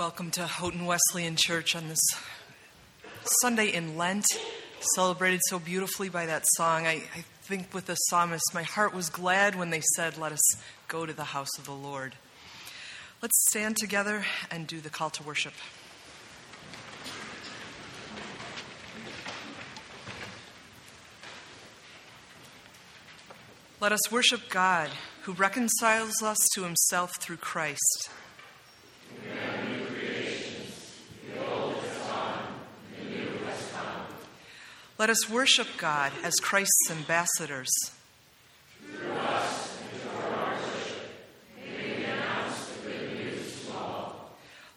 Welcome to Houghton Wesleyan Church on this Sunday in Lent, celebrated so beautifully by that song. I, I, think with the psalmist, my heart was glad when they said, Let us go to the house of the Lord. Let's stand together and do the call to worship. Let us worship God, who reconciles us to himself through Christ. Let us worship God as Christ's ambassadors.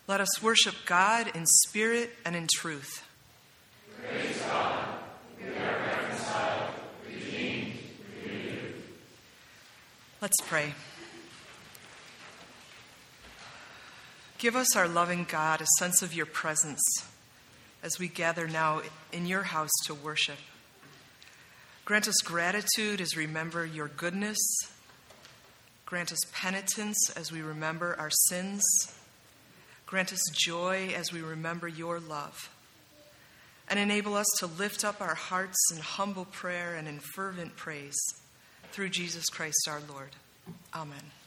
Let us worship God in spirit and in truth. God, redeemed, Let's pray. Give us, our loving God, a sense of your presence as we gather now in your house to worship. Grant us gratitude as we remember your goodness. Grant us penitence as we remember our sins. Grant us joy as we remember your love. And enable us to lift up our hearts in humble prayer and in fervent praise through Jesus Christ our Lord. Amen.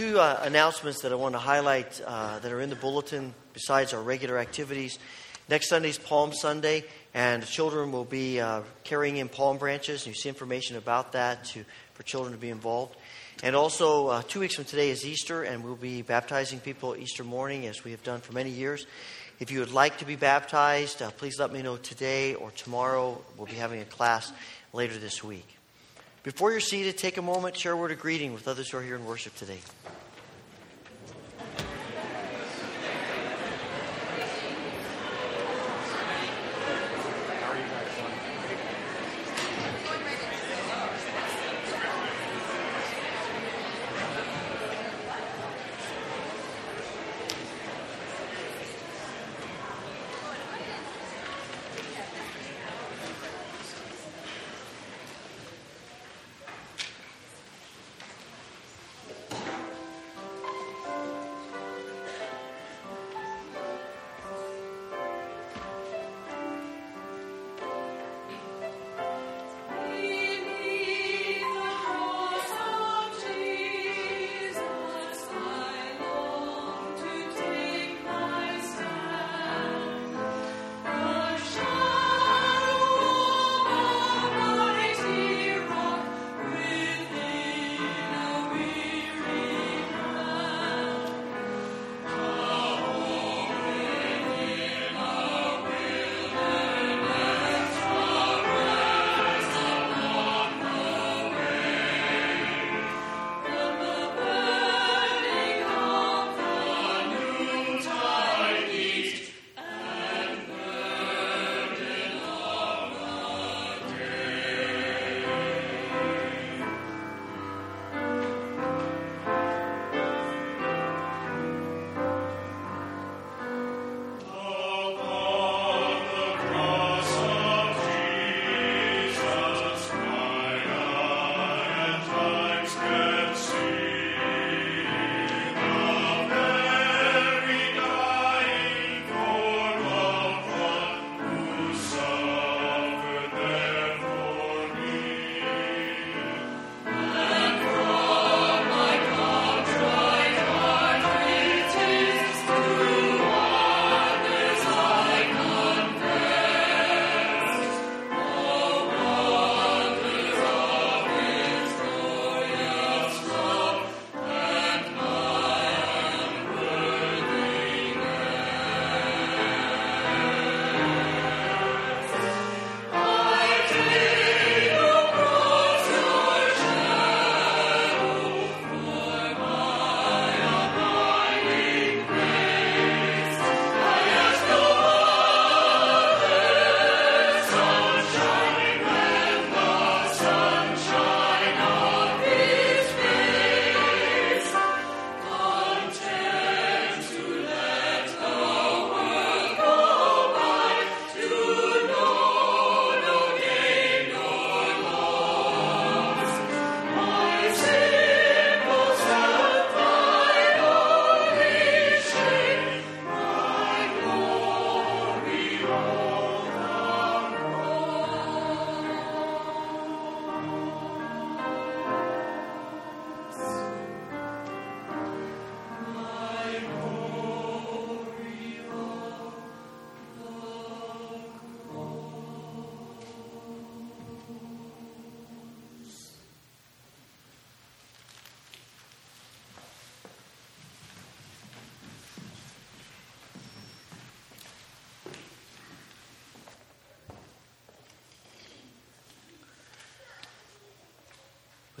Two uh, announcements that I want to highlight uh, that are in the bulletin besides our regular activities. Next Sunday is Palm Sunday, and children will be uh, carrying in palm branches. You see information about that to, for children to be involved. And also, uh, two weeks from today is Easter, and we'll be baptizing people Easter morning as we have done for many years. If you would like to be baptized, uh, please let me know today or tomorrow. We'll be having a class later this week. Before you're seated, take a moment, share a word of greeting with others who are here in worship today.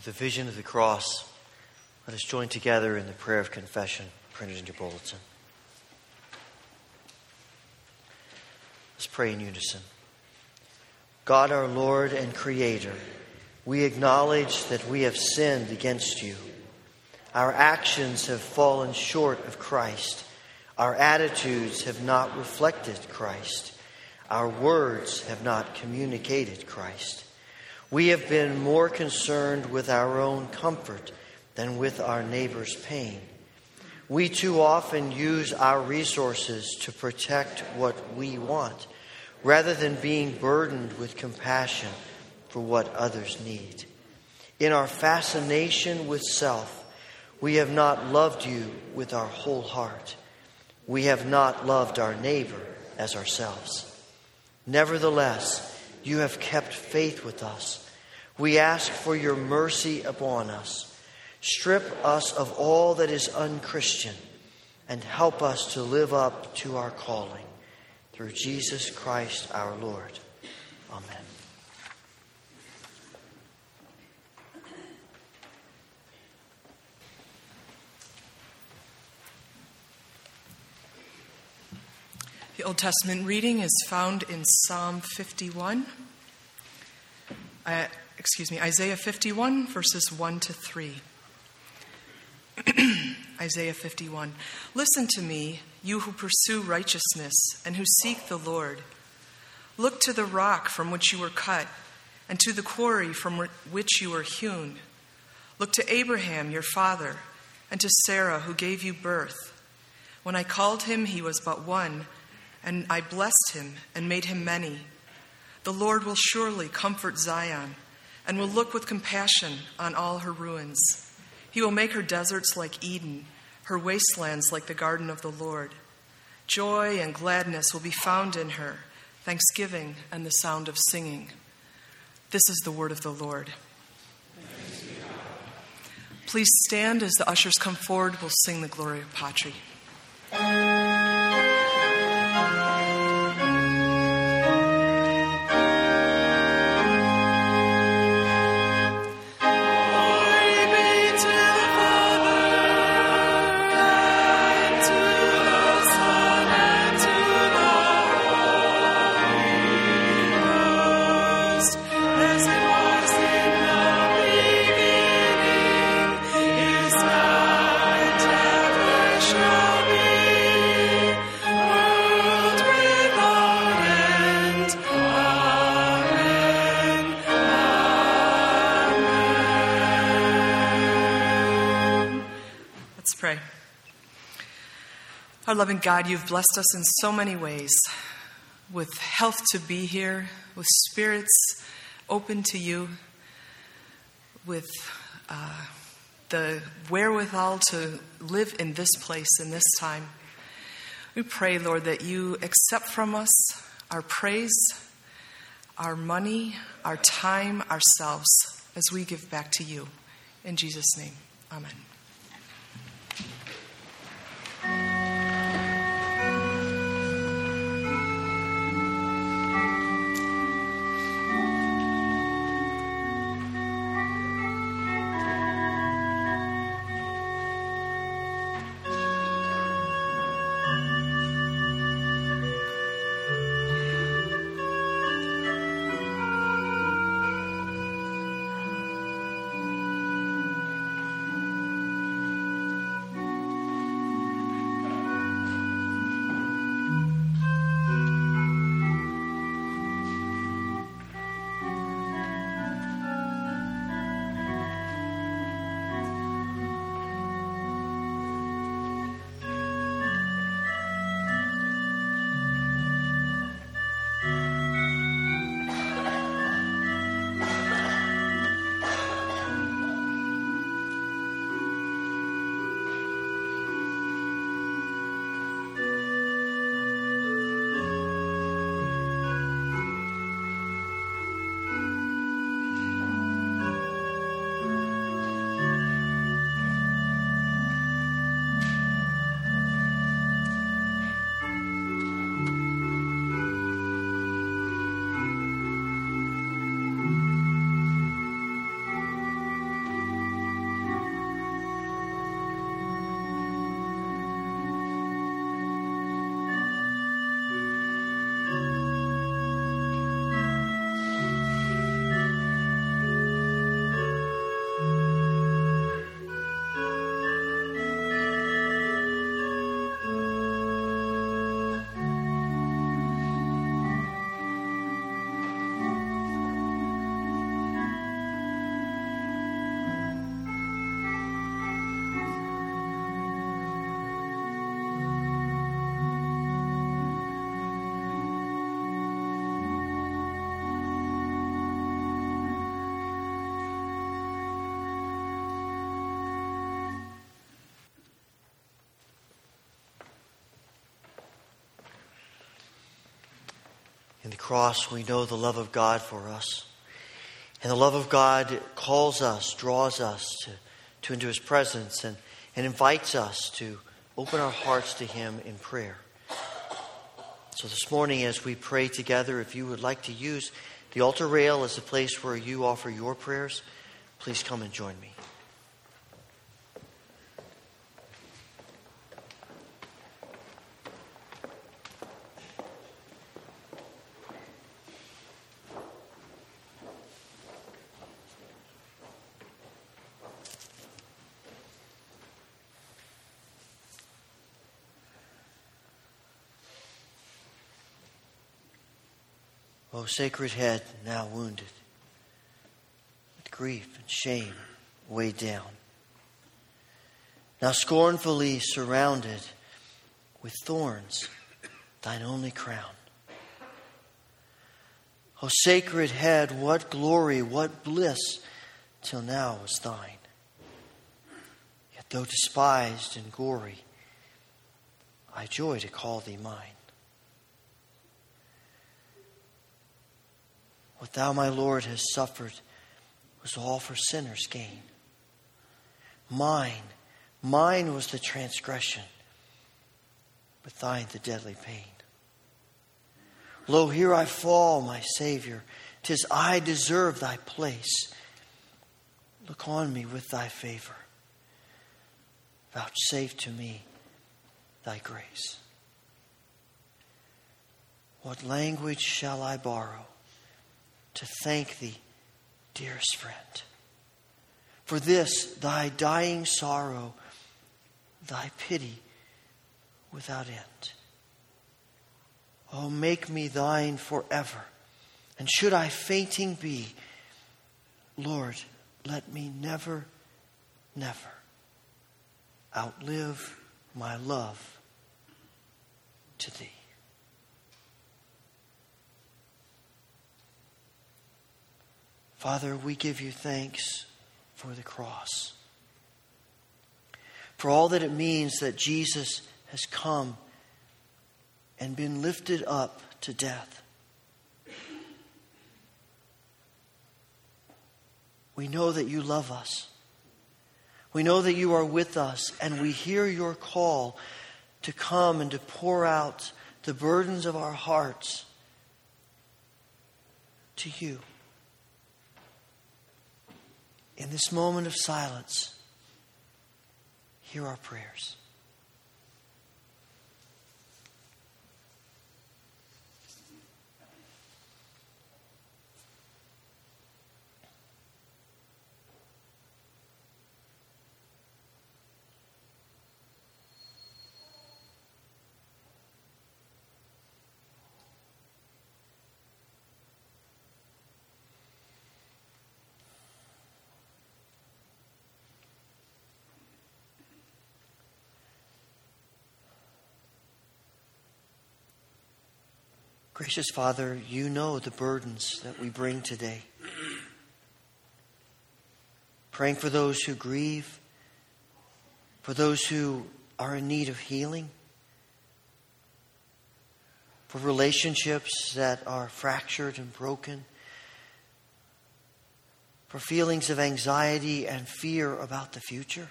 With the vision of the cross, let us join together in the prayer of confession printed in your bulletin. Let's pray in unison. God, our Lord and Creator, we acknowledge that we have sinned against you. Our actions have fallen short of Christ. Our attitudes have not reflected Christ. Our words have not communicated Christ. We have been more concerned with our own comfort than with our neighbor's pain. We too often use our resources to protect what we want rather than being burdened with compassion for what others need. In our fascination with self, we have not loved you with our whole heart. We have not loved our neighbor as ourselves. Nevertheless, you have kept faith with us. We ask for your mercy upon us. Strip us of all that is unchristian and help us to live up to our calling. Through Jesus Christ our Lord. Amen. The Old Testament reading is found in Psalm 51. Uh, excuse me, Isaiah 51, verses 1 to 3. Isaiah 51. Listen to me, you who pursue righteousness and who seek the Lord. Look to the rock from which you were cut, and to the quarry from which you were hewn. Look to Abraham, your father, and to Sarah, who gave you birth. When I called him, he was but one and I blessed him and made him many. The Lord will surely comfort Zion and will look with compassion on all her ruins. He will make her deserts like Eden, her wastelands like the garden of the Lord. Joy and gladness will be found in her, thanksgiving and the sound of singing. This is the word of the Lord. Please stand as the ushers come forward. We'll sing the Gloria Patri. Loving God, you've blessed us in so many ways with health to be here, with spirits open to you, with uh, the wherewithal to live in this place, in this time. We pray, Lord, that you accept from us our praise, our money, our time, ourselves, as we give back to you. In Jesus' name, amen. In the cross, we know the love of God for us. And the love of God calls us, draws us to, to into his presence and, and invites us to open our hearts to him in prayer. So this morning, as we pray together, if you would like to use the altar rail as a place where you offer your prayers, please come and join me. O sacred head now wounded, with grief and shame weighed down, now scornfully surrounded with thorns, thine only crown. O sacred head, what glory, what bliss till now was thine. Yet though despised and gory, I joy to call thee mine. What thou, my Lord, hast suffered was all for sinners' gain. Mine, mine was the transgression, but thine the deadly pain. Lo, here I fall, my Savior. Tis I deserve thy place. Look on me with thy favor. Vouchsafe to me thy grace. What language shall I borrow? To thank thee, dearest friend, for this thy dying sorrow, thy pity without end. Oh, make me thine forever. And should I fainting be, Lord, let me never, never outlive my love to thee. Father, we give you thanks for the cross, for all that it means that Jesus has come and been lifted up to death. We know that you love us. We know that you are with us, and we hear your call to come and to pour out the burdens of our hearts to you in this moment of silence, hear our prayers. Gracious Father, you know the burdens that we bring today. Praying for those who grieve, for those who are in need of healing, for relationships that are fractured and broken, for feelings of anxiety and fear about the future,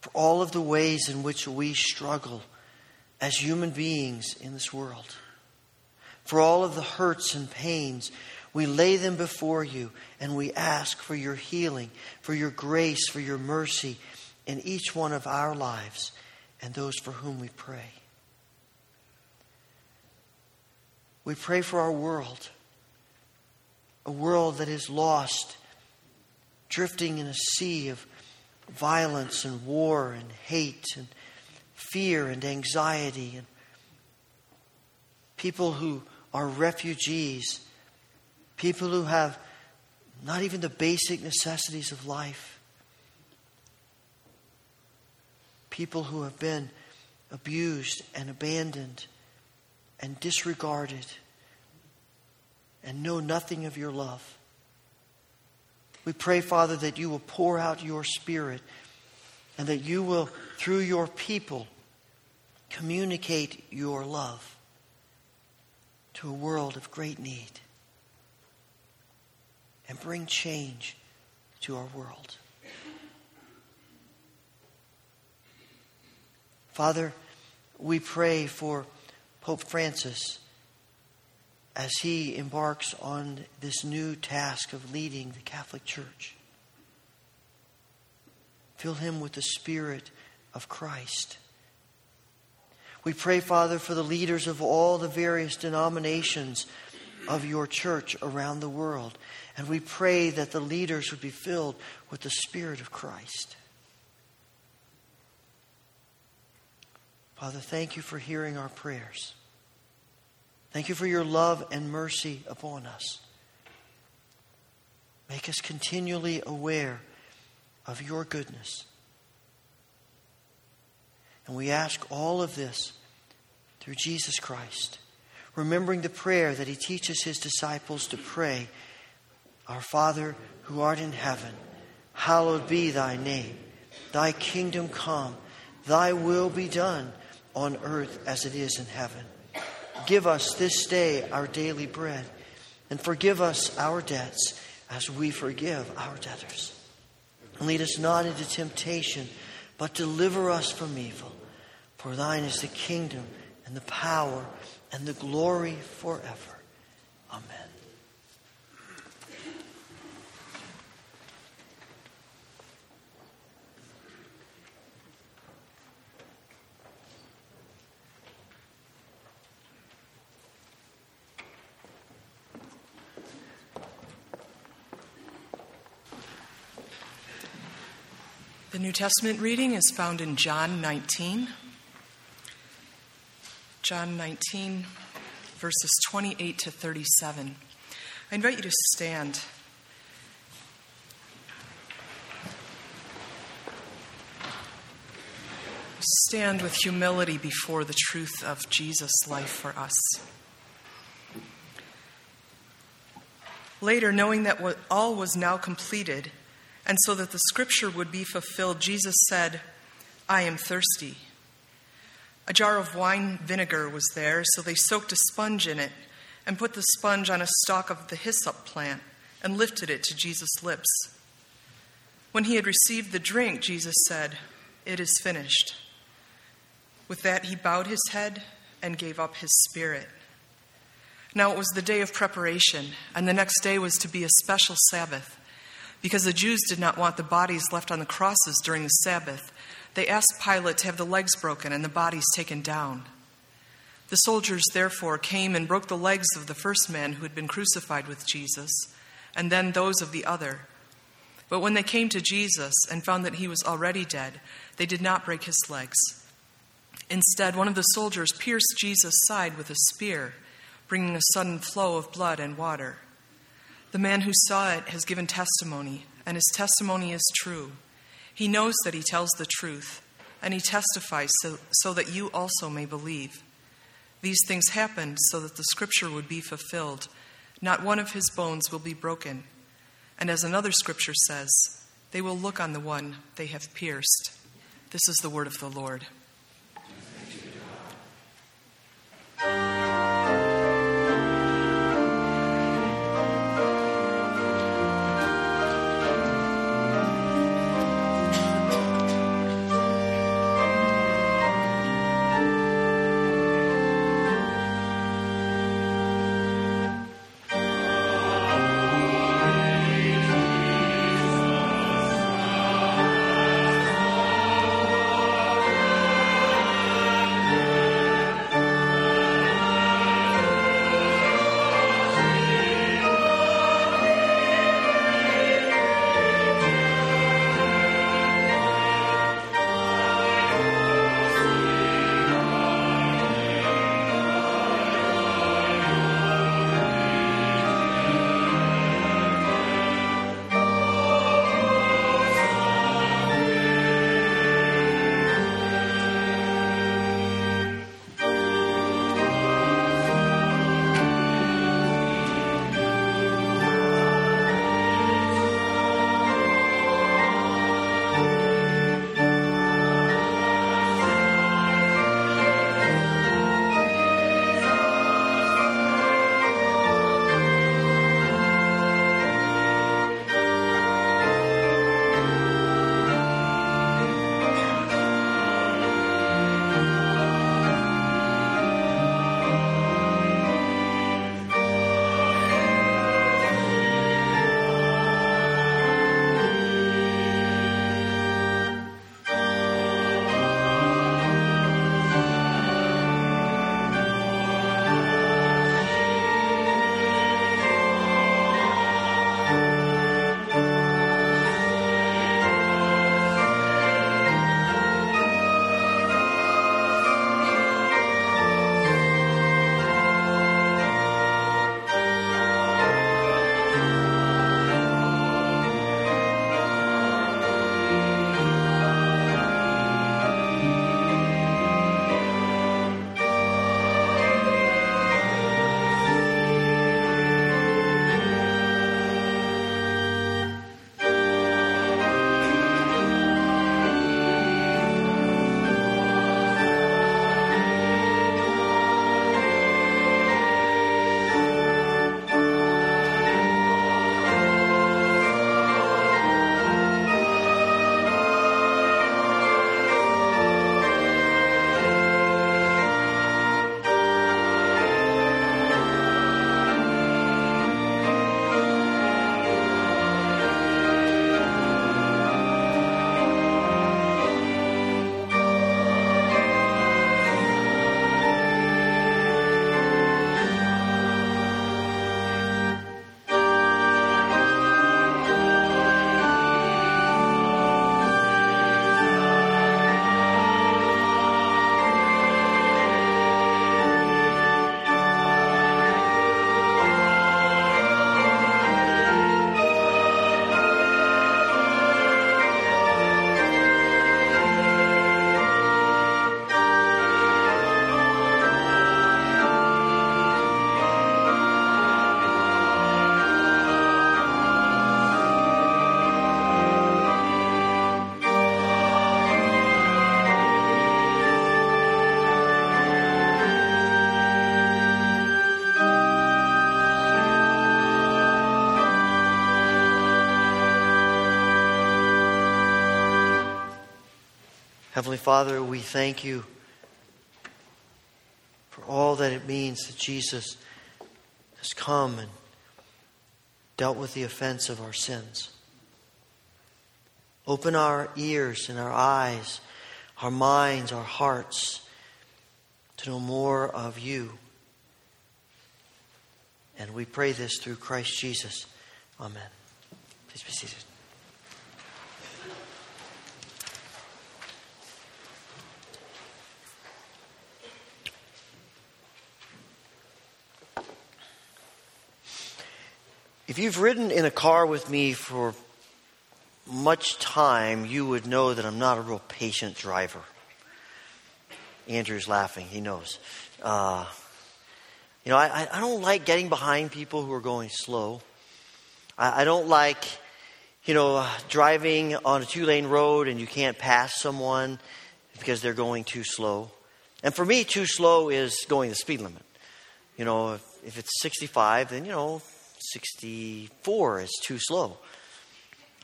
for all of the ways in which we struggle as human beings in this world. For all of the hurts and pains, we lay them before you and we ask for your healing, for your grace, for your mercy in each one of our lives and those for whom we pray. We pray for our world, a world that is lost, drifting in a sea of violence and war and hate and fear and anxiety, and people who are refugees, people who have not even the basic necessities of life, people who have been abused and abandoned and disregarded and know nothing of your love. We pray, Father, that you will pour out your Spirit and that you will, through your people, communicate your love to a world of great need and bring change to our world. Father, we pray for Pope Francis as he embarks on this new task of leading the Catholic Church. Fill him with the Spirit of Christ. We pray, Father, for the leaders of all the various denominations of your church around the world. And we pray that the leaders would be filled with the Spirit of Christ. Father, thank you for hearing our prayers. Thank you for your love and mercy upon us. Make us continually aware of your goodness. And we ask all of this through Jesus Christ, remembering the prayer that he teaches his disciples to pray Our Father who art in heaven, hallowed be thy name. Thy kingdom come, thy will be done on earth as it is in heaven. Give us this day our daily bread, and forgive us our debts as we forgive our debtors. And lead us not into temptation, but deliver us from evil. For thine is the kingdom and the power and the glory forever. Amen. The New Testament reading is found in John 19. John 19, verses 28 to 37. I invite you to stand. Stand with humility before the truth of Jesus' life for us. Later, knowing that all was now completed, and so that the scripture would be fulfilled, Jesus said, I am thirsty. A jar of wine vinegar was there, so they soaked a sponge in it and put the sponge on a stalk of the hyssop plant and lifted it to Jesus' lips. When he had received the drink, Jesus said, It is finished. With that, he bowed his head and gave up his spirit. Now it was the day of preparation, and the next day was to be a special Sabbath. Because the Jews did not want the bodies left on the crosses during the Sabbath, they asked Pilate to have the legs broken and the bodies taken down. The soldiers therefore came and broke the legs of the first man who had been crucified with Jesus, and then those of the other. But when they came to Jesus and found that he was already dead, they did not break his legs. Instead, one of the soldiers pierced Jesus' side with a spear, bringing a sudden flow of blood and water. The man who saw it has given testimony, and his testimony is true. He knows that he tells the truth, and he testifies so, so that you also may believe. These things happened so that the scripture would be fulfilled. Not one of his bones will be broken. And as another scripture says, they will look on the one they have pierced. This is the word of the Lord. Heavenly Father, we thank you for all that it means that Jesus has come and dealt with the offense of our sins. Open our ears and our eyes, our minds, our hearts to know more of you. And we pray this through Christ Jesus. Amen. Please be seated. If you've ridden in a car with me for much time, you would know that I'm not a real patient driver. Andrew's laughing, he knows. Uh, you know, I, I don't like getting behind people who are going slow. I, I don't like, you know, driving on a two lane road and you can't pass someone because they're going too slow. And for me, too slow is going the speed limit. You know, if, if it's 65, then, you know, 64 is too slow.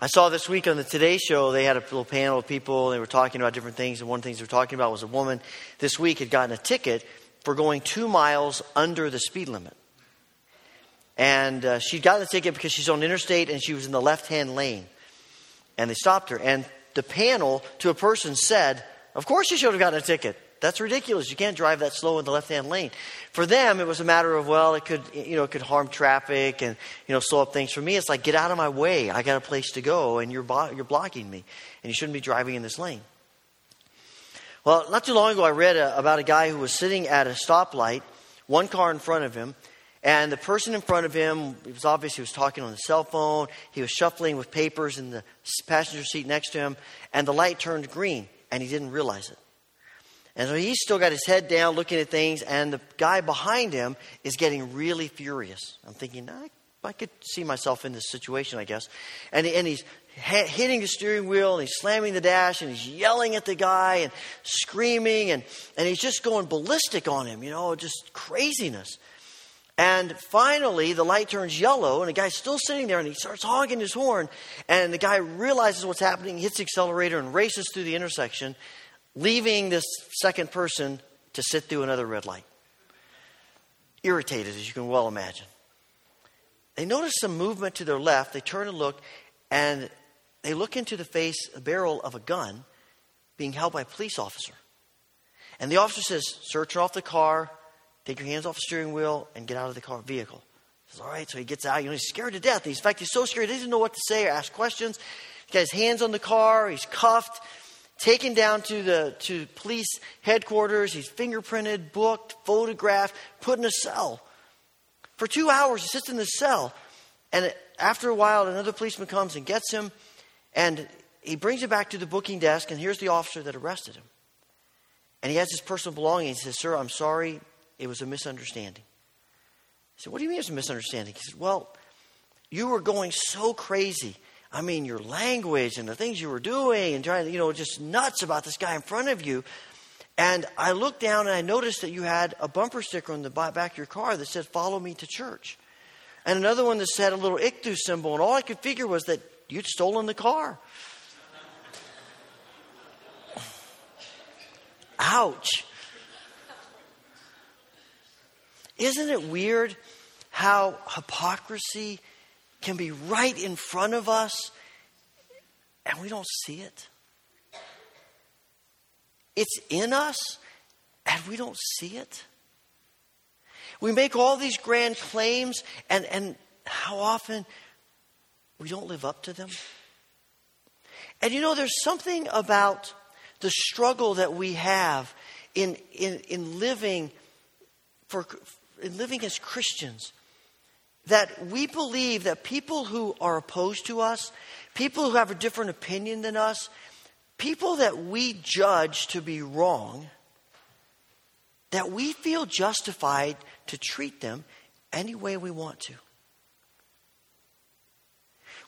I saw this week on the Today Show, they had a little panel of people, they were talking about different things, and one of the things they were talking about was a woman this week had gotten a ticket for going two miles under the speed limit. And uh, she'd gotten the ticket because she's on interstate and she was in the left hand lane. And they stopped her. And the panel to a person said, Of course you should have gotten a ticket. That's ridiculous. You can't drive that slow in the left-hand lane. For them, it was a matter of well, it could you know it could harm traffic and you know slow up things. For me, it's like get out of my way. I got a place to go, and you're you're blocking me, and you shouldn't be driving in this lane. Well, not too long ago, I read a, about a guy who was sitting at a stoplight, one car in front of him, and the person in front of him, it was obvious he was talking on the cell phone. He was shuffling with papers in the passenger seat next to him, and the light turned green, and he didn't realize it. And so he's still got his head down looking at things, and the guy behind him is getting really furious. I'm thinking, I, I could see myself in this situation, I guess. And, and he's ha- hitting the steering wheel, and he's slamming the dash, and he's yelling at the guy, and screaming, and, and he's just going ballistic on him, you know, just craziness. And finally, the light turns yellow, and the guy's still sitting there, and he starts hogging his horn. And the guy realizes what's happening, hits the accelerator, and races through the intersection leaving this second person to sit through another red light. Irritated, as you can well imagine. They notice some movement to their left. They turn and look, and they look into the face, a barrel of a gun being held by a police officer. And the officer says, Sir, turn off the car, take your hands off the steering wheel, and get out of the car vehicle. He says, All right, so he gets out. You know, he's scared to death. He's, In fact, he's so scared he doesn't know what to say or ask questions. He's got his hands on the car, he's cuffed taken down to the to police headquarters. He's fingerprinted, booked, photographed, put in a cell. For two hours, he sits in the cell. And after a while, another policeman comes and gets him, and he brings him back to the booking desk, and here's the officer that arrested him. And he has his personal belongings. He says, Sir, I'm sorry. It was a misunderstanding. He said, What do you mean it's a misunderstanding? He said, Well, you were going so crazy I mean, your language and the things you were doing and trying, you know, just nuts about this guy in front of you. And I looked down and I noticed that you had a bumper sticker on the back of your car that said, Follow me to church. And another one that said a little ichthus symbol. And all I could figure was that you'd stolen the car. Ouch. Isn't it weird how hypocrisy can be right in front of us and we don't see it. It's in us and we don't see it. We make all these grand claims and, and how often we don't live up to them. And you know, there's something about the struggle that we have in, in, in living for in living as Christians that we believe that people who are opposed to us, people who have a different opinion than us, people that we judge to be wrong, that we feel justified to treat them any way we want to.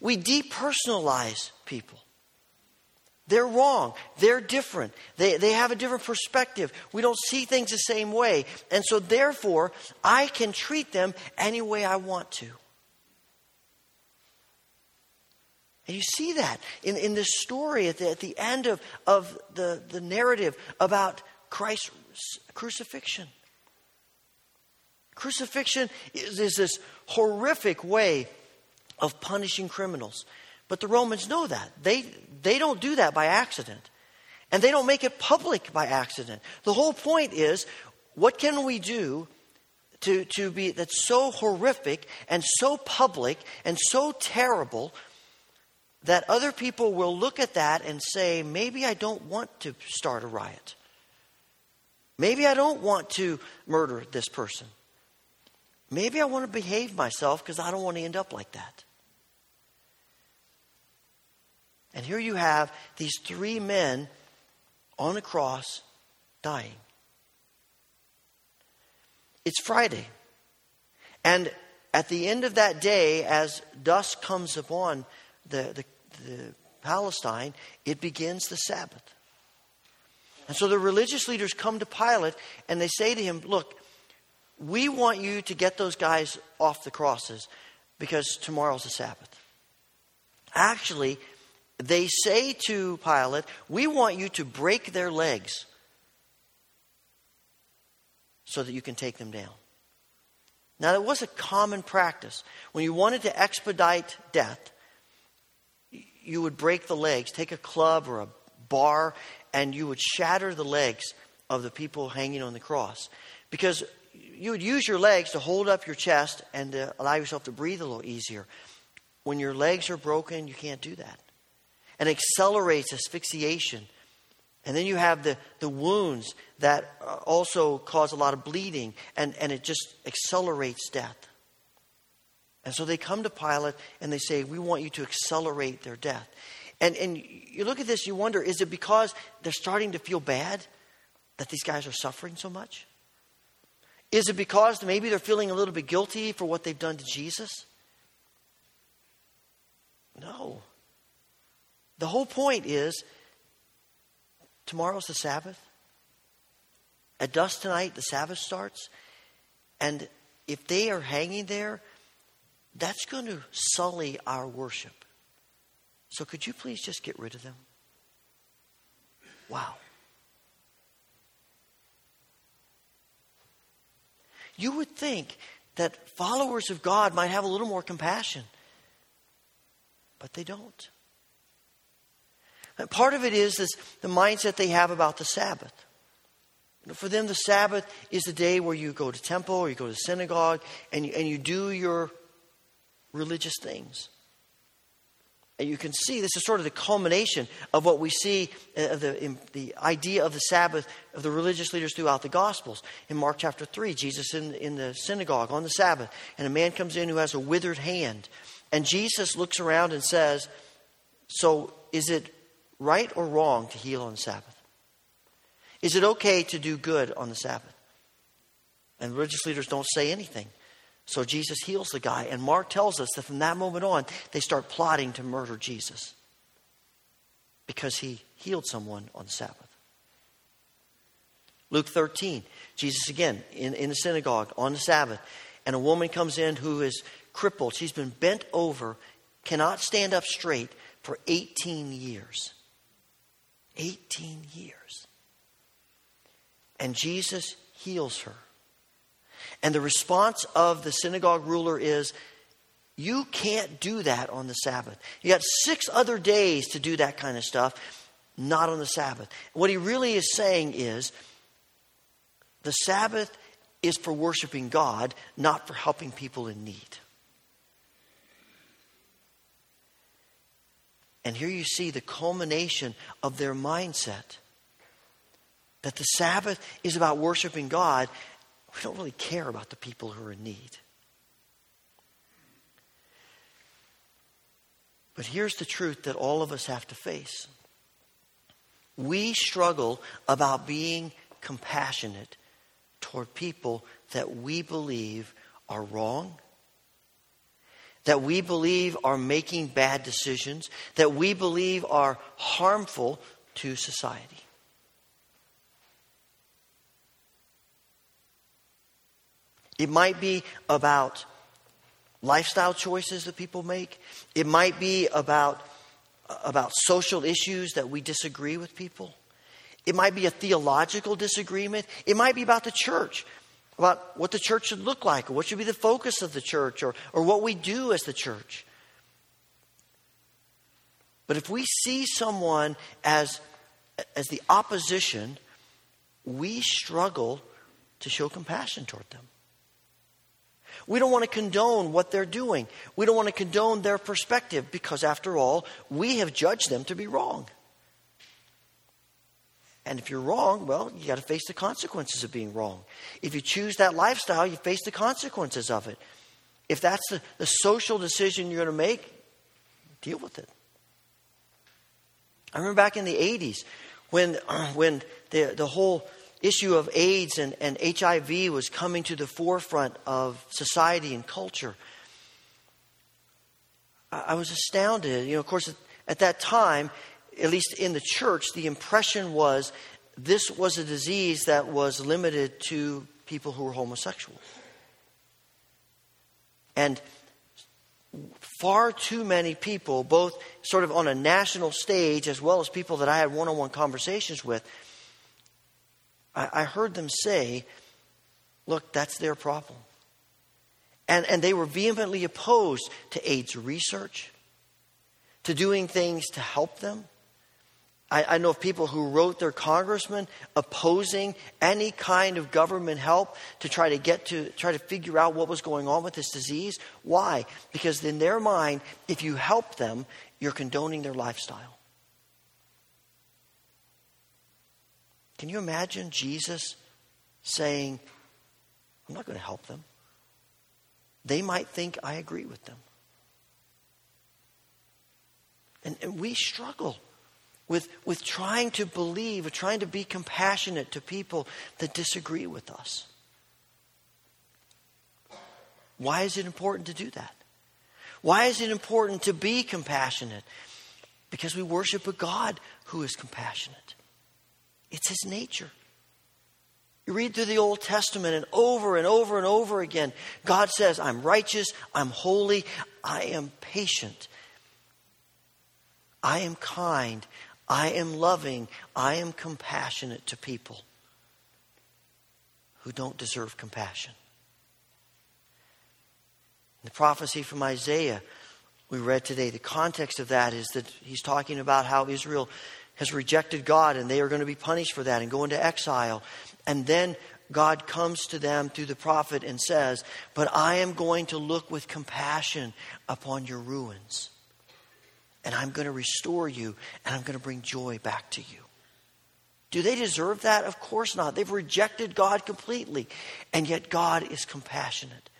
We depersonalize people. They're wrong. They're different. They, they have a different perspective. We don't see things the same way. And so, therefore, I can treat them any way I want to. And you see that in, in this story at the, at the end of, of the, the narrative about Christ's crucifixion. Crucifixion is, is this horrific way of punishing criminals. But the Romans know that. They, they don't do that by accident. And they don't make it public by accident. The whole point is what can we do to, to be that's so horrific and so public and so terrible that other people will look at that and say, maybe I don't want to start a riot. Maybe I don't want to murder this person. Maybe I want to behave myself because I don't want to end up like that. And here you have these three men on a cross dying. It's Friday. And at the end of that day, as dusk comes upon the, the, the Palestine, it begins the Sabbath. And so the religious leaders come to Pilate and they say to him, Look, we want you to get those guys off the crosses because tomorrow's the Sabbath. Actually, they say to Pilate, We want you to break their legs so that you can take them down. Now, that was a common practice. When you wanted to expedite death, you would break the legs, take a club or a bar, and you would shatter the legs of the people hanging on the cross. Because you would use your legs to hold up your chest and to allow yourself to breathe a little easier. When your legs are broken, you can't do that. And accelerates asphyxiation. And then you have the, the wounds that uh, also cause a lot of bleeding, and, and it just accelerates death. And so they come to Pilate and they say, We want you to accelerate their death. And, and you look at this, you wonder, is it because they're starting to feel bad that these guys are suffering so much? Is it because maybe they're feeling a little bit guilty for what they've done to Jesus? No. The whole point is tomorrow's the Sabbath. At dusk tonight, the Sabbath starts. And if they are hanging there, that's going to sully our worship. So could you please just get rid of them? Wow. You would think that followers of God might have a little more compassion, but they don't. And part of it is the mindset they have about the Sabbath. For them, the Sabbath is the day where you go to temple or you go to synagogue and you, and you do your religious things. And you can see this is sort of the culmination of what we see uh, the, the idea of the Sabbath of the religious leaders throughout the Gospels. In Mark chapter 3, Jesus in, in the synagogue on the Sabbath, and a man comes in who has a withered hand. And Jesus looks around and says, So is it right or wrong to heal on the Sabbath? Is it okay to do good on the Sabbath? And religious leaders don't say anything. So Jesus heals the guy, and Mark tells us that from that moment on, they start plotting to murder Jesus because he healed someone on the Sabbath. Luke 13, Jesus again in, in the synagogue on the Sabbath, and a woman comes in who is crippled. She's been bent over, cannot stand up straight for 18 years. 18 years. And Jesus heals her. And the response of the synagogue ruler is, You can't do that on the Sabbath. You got six other days to do that kind of stuff, not on the Sabbath. What he really is saying is, the Sabbath is for worshiping God, not for helping people in need. And here you see the culmination of their mindset. That the Sabbath is about worshiping God. We don't really care about the people who are in need. But here's the truth that all of us have to face. We struggle about being compassionate toward people that we believe are wrong, that we believe are making bad decisions, that we believe are harmful to society. It might be about lifestyle choices that people make. It might be about uh, about social issues that we disagree with people. It might be a theological disagreement. It might be about the church, about what the church should look like, or what should be the focus of the church, or, or what we do as the church. But if we see someone as, as the opposition, we struggle to show compassion toward them. We don't want to condone what they're doing. We don't want to condone their perspective because, after all, we have judged them to be wrong. And if you're wrong, well, you got to face the consequences of being wrong. If you choose that lifestyle, you face the consequences of it. If that's the, the social decision you're going to make, deal with it. I remember back in the 80s when, when the, the whole issue of AIDS and, and HIV was coming to the forefront of society and culture. I, I was astounded. You know, of course, at, at that time, at least in the church, the impression was this was a disease that was limited to people who were homosexual. And far too many people, both sort of on a national stage as well as people that I had one on one conversations with, I, I, heard them say, look, that's their problem. And, and they were vehemently opposed to AIDS research, to doing things to help them. I, I know of people who wrote their congressman opposing any kind of government help to try to get to try to figure out what was going on with this disease. Why? Because in their mind, if you help them, you're condoning their lifestyle. Can you imagine Jesus saying, I'm not going to help them? They might think I agree with them. And, and we struggle with, with trying to believe, with trying to be compassionate to people that disagree with us. Why is it important to do that? Why is it important to be compassionate? Because we worship a God who is compassionate. It's his nature. You read through the Old Testament, and over and over and over again, God says, I'm righteous, I'm holy, I am patient, I am kind, I am loving, I am compassionate to people who don't deserve compassion. The prophecy from Isaiah we read today, the context of that is that he's talking about how Israel has rejected God and they are going to be punished for that and go into exile. And then God comes to them through the prophet and says, But I am going to look with compassion upon your ruins and I'm going to restore you and I'm going to bring joy back to you. Do they deserve that? Of course not. They've rejected God completely, and yet God is compassionate.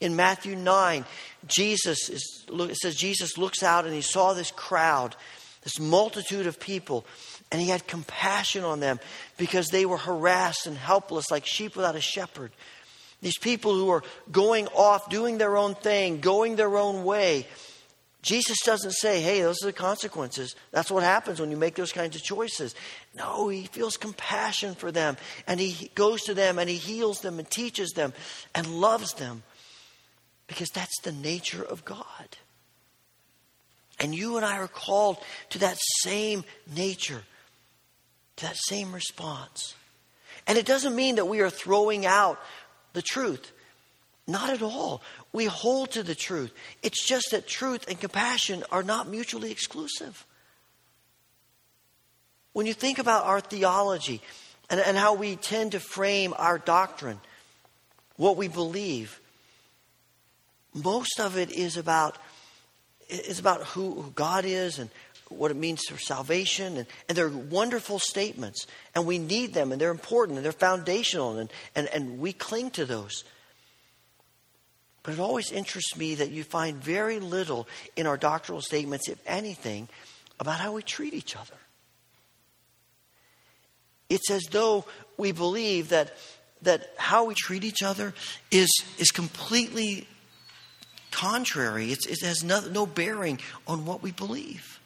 In Matthew 9, Jesus is, it says Jesus looks out and he saw this crowd, this multitude of people, and he had compassion on them because they were harassed and helpless like sheep without a shepherd. These people who are going off, doing their own thing, going their own way. Jesus doesn't say, hey, those are the consequences. That's what happens when you make those kinds of choices. No, he feels compassion for them and he goes to them and he heals them and teaches them and loves them because that's the nature of God. And you and I are called to that same nature, to that same response. And it doesn't mean that we are throwing out the truth. Not at all. We hold to the truth. It's just that truth and compassion are not mutually exclusive. When you think about our theology and, and how we tend to frame our doctrine, what we believe, most of it is about is about who, who God is and what it means for salvation. And, and they're wonderful statements. And we need them and they're important and they're foundational and, and, and we cling to those. But it always interests me that you find very little in our doctrinal statements, if anything, about how we treat each other. It's as though we believe that, that how we treat each other is, is completely contrary. It's, it has no, no bearing on what we believe.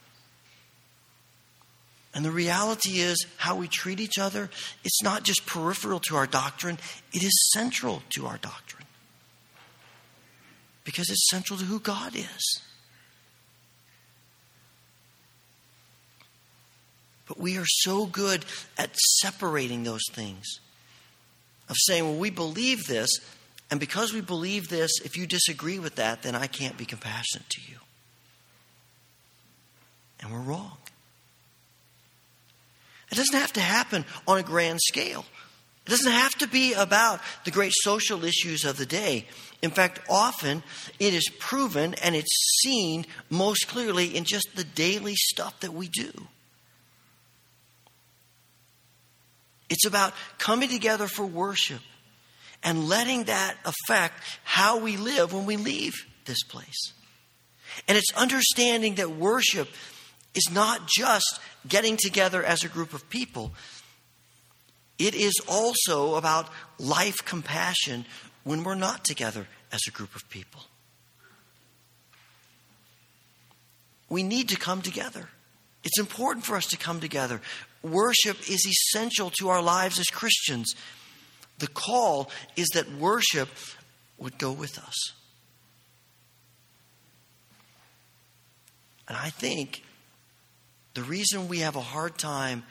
And the reality is, how we treat each other, it's not just peripheral to our doctrine, it is central to our doctrine because it's central to who God is. But we are so good at separating those things, of saying, well, we believe this, and because we believe this, if you disagree with that, then I can't be compassionate to you. And we're wrong. It doesn't have to happen on a grand scale. It doesn't have to be about the great social issues of the day. In fact, often it is proven and it's seen most clearly in just the daily stuff that we do. It's about coming together for worship and letting that affect how we live when we leave this place. And it's understanding that worship is not just getting together as a group of people, it is also about life compassion when we're not together as a group of people. We need to come together. It's important for us to come together. Worship is essential to our lives as Christians. The call is that worship would go with us. And I think the reason we have a hard time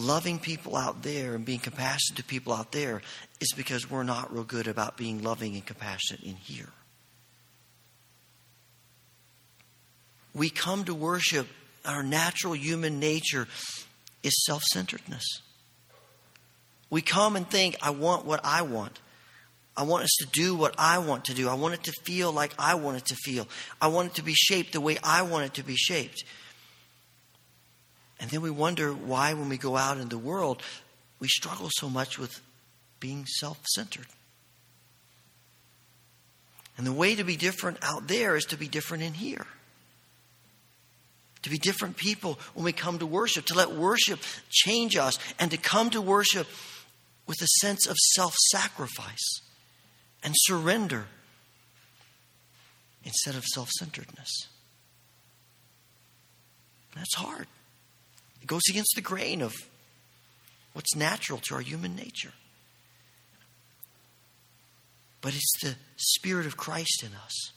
loving people out there and being compassionate to people out there is because we're not real good about being loving and compassionate in here. We come to worship, our natural human nature is self centeredness. We come and think, I want what I want. I want us to do what I want to do. I want it to feel like I want it to feel. I want it to be shaped the way I want it to be shaped. And then we wonder why, when we go out in the world, we struggle so much with being self centered. And the way to be different out there is to be different in here. To be different people when we come to worship, to let worship change us, and to come to worship with a sense of self sacrifice and surrender instead of self centeredness. That's hard. It goes against the grain of what's natural to our human nature. But it's the Spirit of Christ in us.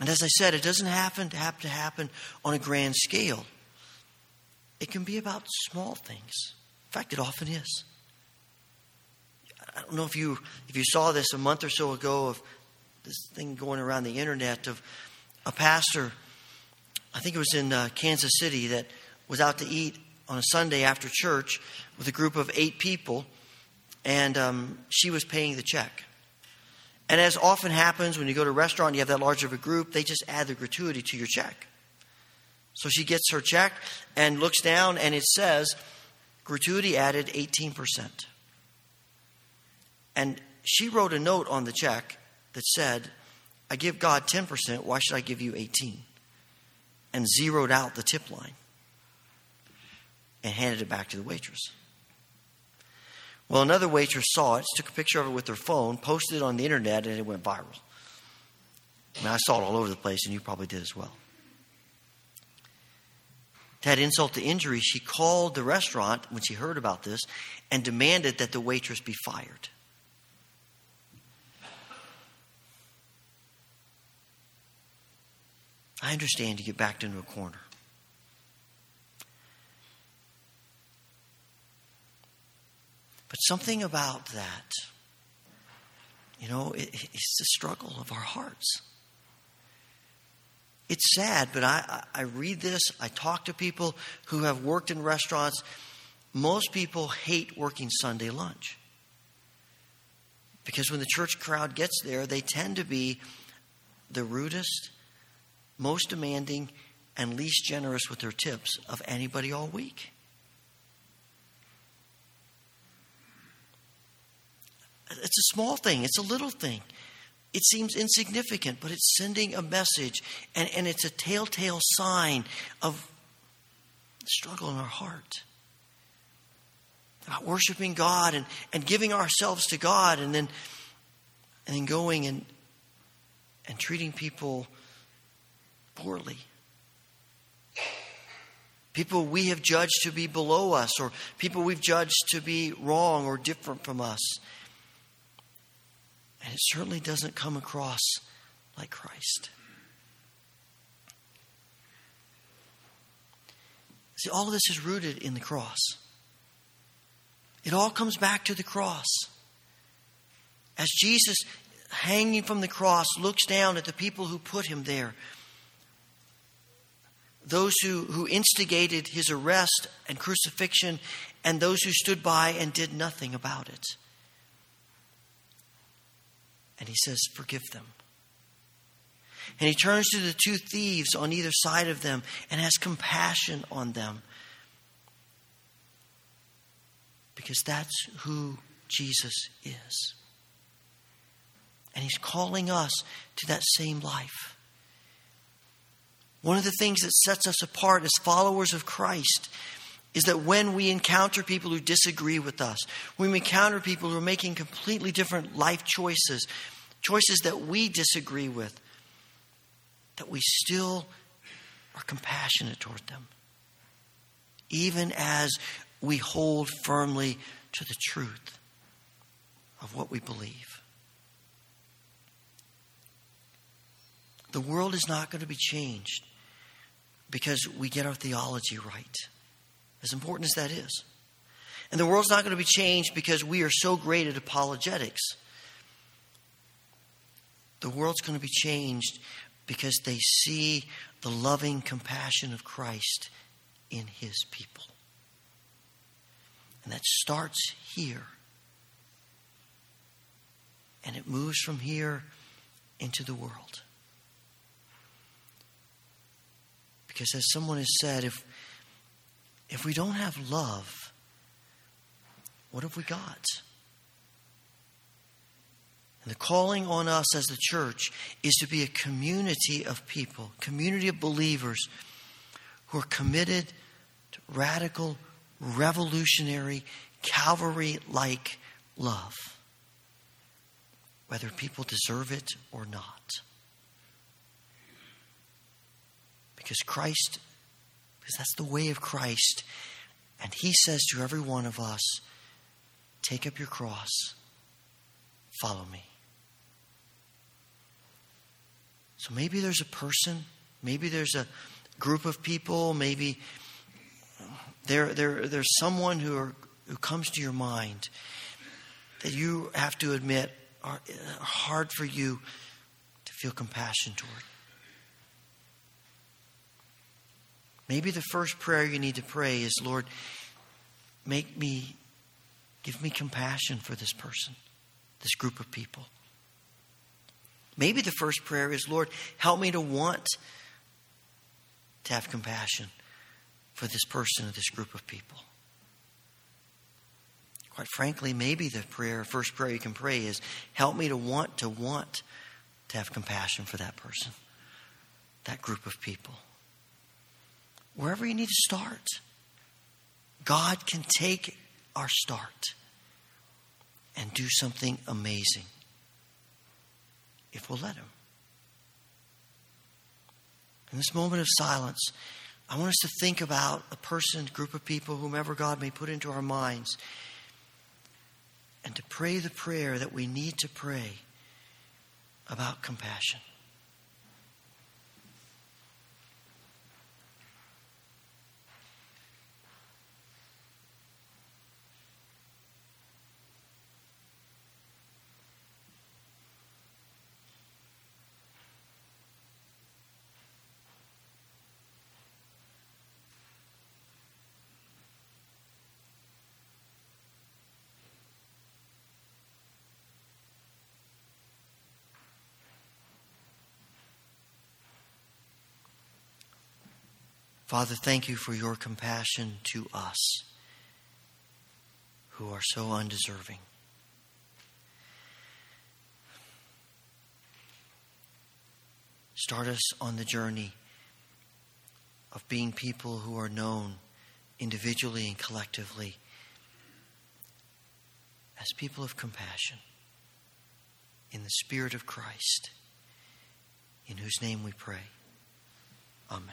And as I said, it doesn't happen to have to happen on a grand scale. It can be about small things. In fact, it often is. I don't know if you if you saw this a month or so ago of this thing going around the internet of a pastor I think it was in uh, Kansas City, that was out to eat on a Sunday after church with a group of eight people, and um, she was paying the check. And as often happens when you go to a restaurant, you have that large of a group, they just add the gratuity to your check. So she gets her check and looks down, and it says, gratuity added 18%. And she wrote a note on the check that said, I give God 10%, why should I give you 18? And zeroed out the tip line and handed it back to the waitress. Well, another waitress saw it, took a picture of it with her phone, posted it on the internet, and it went viral. I, saw it all over the place, and you probably did as well. To add insult to injury, she called the restaurant when she heard about this and demanded that the waitress be fired. I understand you get backed into a corner. But something about that, you know, it, it's the struggle of our hearts. It's sad, but I, I read this, I talk to people who have worked in restaurants. Most people hate working Sunday lunch. Because when the church crowd gets there, they tend to be the rudest, most demanding, and least generous with their tips of anybody all week. It's a small thing, it's a little thing. It seems insignificant, but it's sending a message, and, and it's a telltale sign of struggle in our heart. About worshiping God and, and giving ourselves to God, and then, and then going and, and treating people poorly. People we have judged to be below us, or people we've judged to be wrong or different from us. And it certainly doesn't come across like Christ. See, all of this is rooted in the cross. It all comes back to the cross. As Jesus, hanging from the cross, looks down at the people who put him there, those who, who instigated his arrest and crucifixion, and those who stood by and did nothing about it. And he says, Forgive them. And he turns to the two thieves on either side of them and has compassion on them. Because that's who Jesus is. And he's calling us to that same life. One of the things that sets us apart as followers of Christ is that when we encounter people who disagree with us, when we encounter people who are making completely different life choices, choices that we disagree with, that we still are compassionate toward them, even as we hold firmly to the truth of what we believe. The world is not going to be changed because we get our theology right, as important as that is. And the world's not going to be changed because we are so great at apologetics. The world's going to be changed because they see the loving compassion of Christ in his people. And that starts here. And it moves from here into the world. Because as someone has said, if, if we don't have love, what have we got? And the calling on us as the church is to be a community of people, community of believers who are committed to radical, revolutionary, Calvary like love, whether people deserve it or not. Because Christ, because that's the way of Christ. And He says to every one of us, take up your cross, follow me. So maybe there's a person, maybe there's a group of people, maybe there, there, there's someone who, are, who comes to your mind that you have to admit are, are hard for you to feel compassion toward. Maybe the first prayer you need to pray is, Lord, make me, give me compassion for this person, this group of people. Maybe the first prayer is, Lord, help me to want to have compassion for this person or this group of people. Quite frankly, maybe the prayer, first prayer you can pray is, help me to want to want to have compassion for that person, that group of people. Wherever you need to start, God can take our start and do something amazing if we'll let Him. In this moment of silence, I want us to think about a person, group of people, whomever God may put into our minds, and to pray the prayer that we need to pray about compassion. Father, thank you for your compassion to us who are so undeserving. Start us on the journey of being people who are known individually and collectively as people of compassion in the Spirit of Christ, in whose name we pray. Amen.